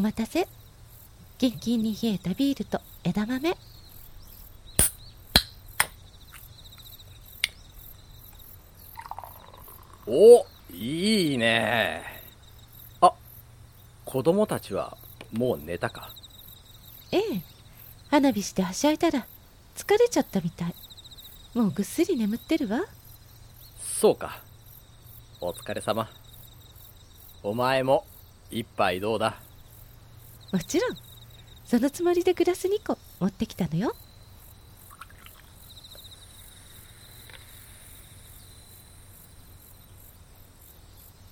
お待たせ。キンキンに冷えたビールと枝豆。おいいね。あ子供たちはもう寝たか？ええ。花火してはしゃいだら疲れちゃったみたい。もうぐっすり眠ってるわ。そうか。お疲れ様。お前も一杯どうだ？もちろん。そのつもりでグラス2個持ってきたのよ。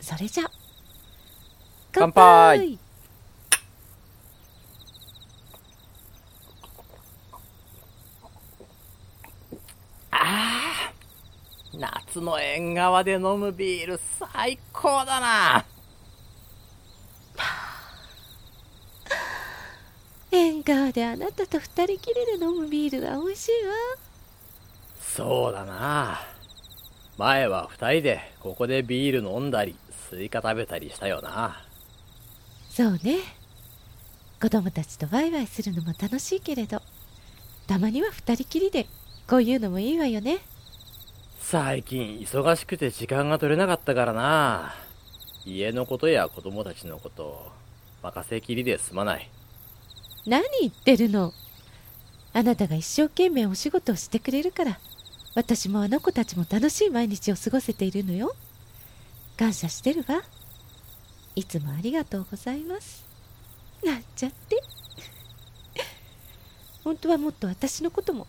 それじゃ。乾杯。ああ夏の縁側で飲むビール最高だな縁側であなたと二人きりで飲むビールは美味しいわ。そうだな。前は二人でここでビール飲んだりスイカ食べたりしたよな。そうね。子供たちとワイワイするのも楽しいけれどたまには二人きりでこういうのもいいわよね。最近忙しくて時間が取れなかったからな。家のことや子供たちのこと任せきりで済まない何言ってるの？あなたが一生懸命お仕事をしてくれるから。私もあの子たちも楽しい毎日を過ごせているのよ。感謝してるわ。いつもありがとうございます。なんちゃって。本当はもっと私のことも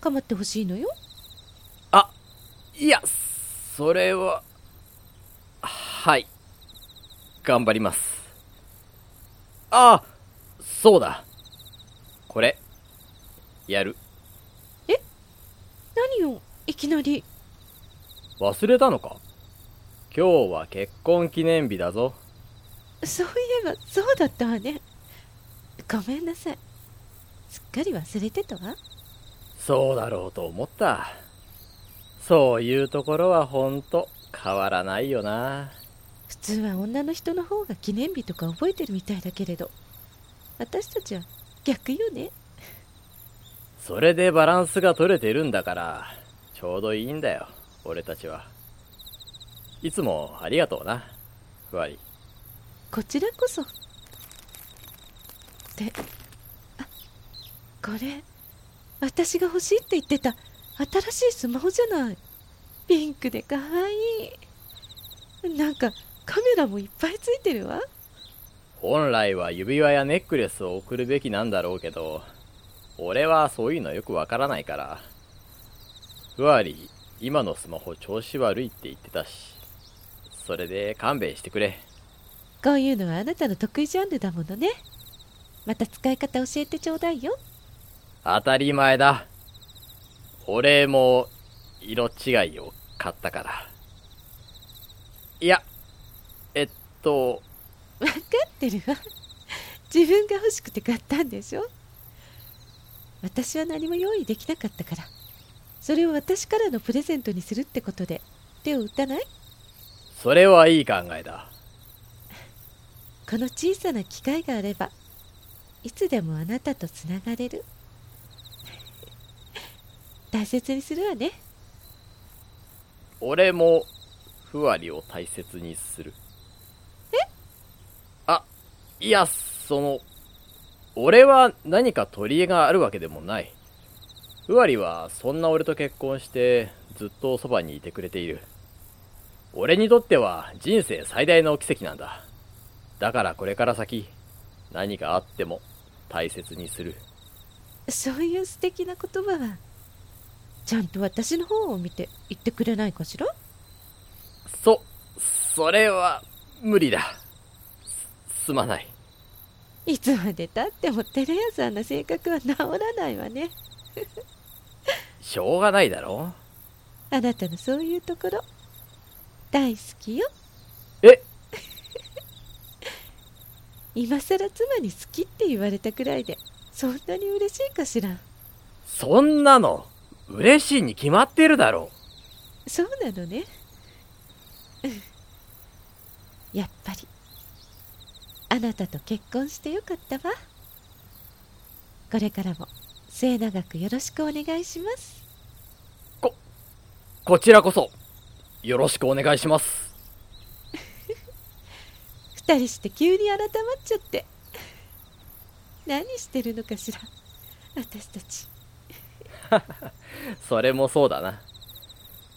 構ってほしいのよ。あいやそれははい。頑張ります。あそうだ。やる。何をいきなり？忘れたのか？今日は結婚記念日だぞ。そういえばそうだったわね。ごめんなさい。すっかり忘れてたわ。そうだろうと思った。そういうところはほんと変わらないよな。普通は女の人の方が記念日とか覚えてるみたいだけれど。私たちは逆よねそれでバランスが取れてるんだからちょうどいいんだよ俺たちは。いつもありがとうなふわり。こちらこそ。であこれ私が欲しいって言ってた新しいスマホじゃない。ピンクでかわいい。なんかカメラもいっぱいついてるわ。本来は指輪やネックレスを送るべきなんだろうけど俺はそういうのよくわからないから。ふわり今のスマホ調子悪いって言ってたし。それで勘弁してくれ。こういうのはあなたの得意ジャンルだものね。また使い方教えてちょうだいよ。当たり前だ。俺も色違いを買ったから。いやえっと。分かってるわ。自分が欲しくて買ったんでしょ？私は何も用意できなかったから。それを私からのプレゼントにするってことで手を打たない？それはいい考えだ。この小さな機会があればいつでもあなたとつながれる。大切にするわね。俺もふわりを大切にする。え？あいやその俺は何か取り柄があるわけでもない。ふわりはそんな俺と結婚してずっとそばにいてくれている。俺にとっては人生最大の奇跡なんだ。だからこれから先何かあっても大切にする。そういう素敵な言葉はちゃんと私の方を見て言ってくれないかしら？そそれは無理だ。すすまないいつまでたってもテレ屋さんの性格は治らないわね。しょうがないだろ。あなたのそういうところ？大好きよ。え？今さら妻に好きって言われたくらいでそんなに嬉しいかしら？そんなの嬉しいに決まってるだろ。そうなのね。うん。やっぱりあなたと結婚してよかったわ。これからも末永くよろしくお願いします。ここちらこそよろしくお願いします。二人して急に改まっちゃって。何してるのかしら私たち。それもそうだな。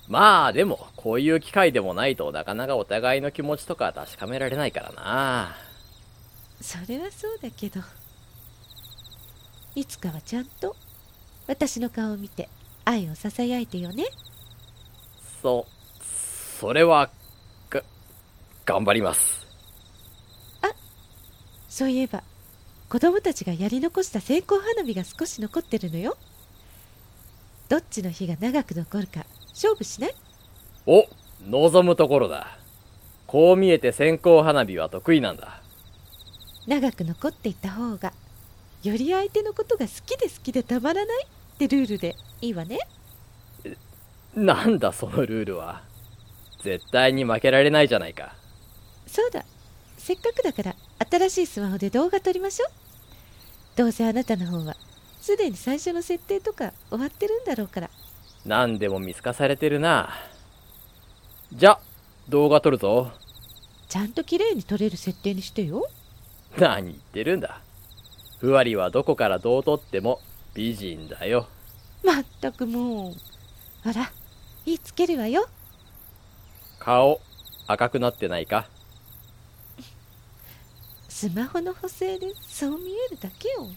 まあでもこういう機会でもないとなかなかお互いの気持ちとか確かめられないからなそれはそうだけどいつかはちゃんと私の顔を見て愛をささやいてよね。そそれはが頑張ります。そういえば子供たちがやり残した線香花火が少し残ってるのよ。どっちの火が長く残るか勝負しない？お望むところだ。こう見えて線香花火は得意なんだ長く残っていた方がより相手のことが好きで好きでたまらないってルールでいいわね。なんだそのルールは。絶対に負けられないじゃないか。そうだ。せっかくだから新しいスマホで動画撮りましょう。どうせあなたの方はすでに最初の設定とか終わってるんだろうから。何でも見透かされてるな。じゃ動画撮るぞ。ちゃんと綺麗に撮れる設定にしてよ何言ってるんだ。ふわりはどこからどう撮っても美人だよ。まったくもう。ほら火つけるわよ。顔赤くなってないか？スマホの補正でそう見えるだけよ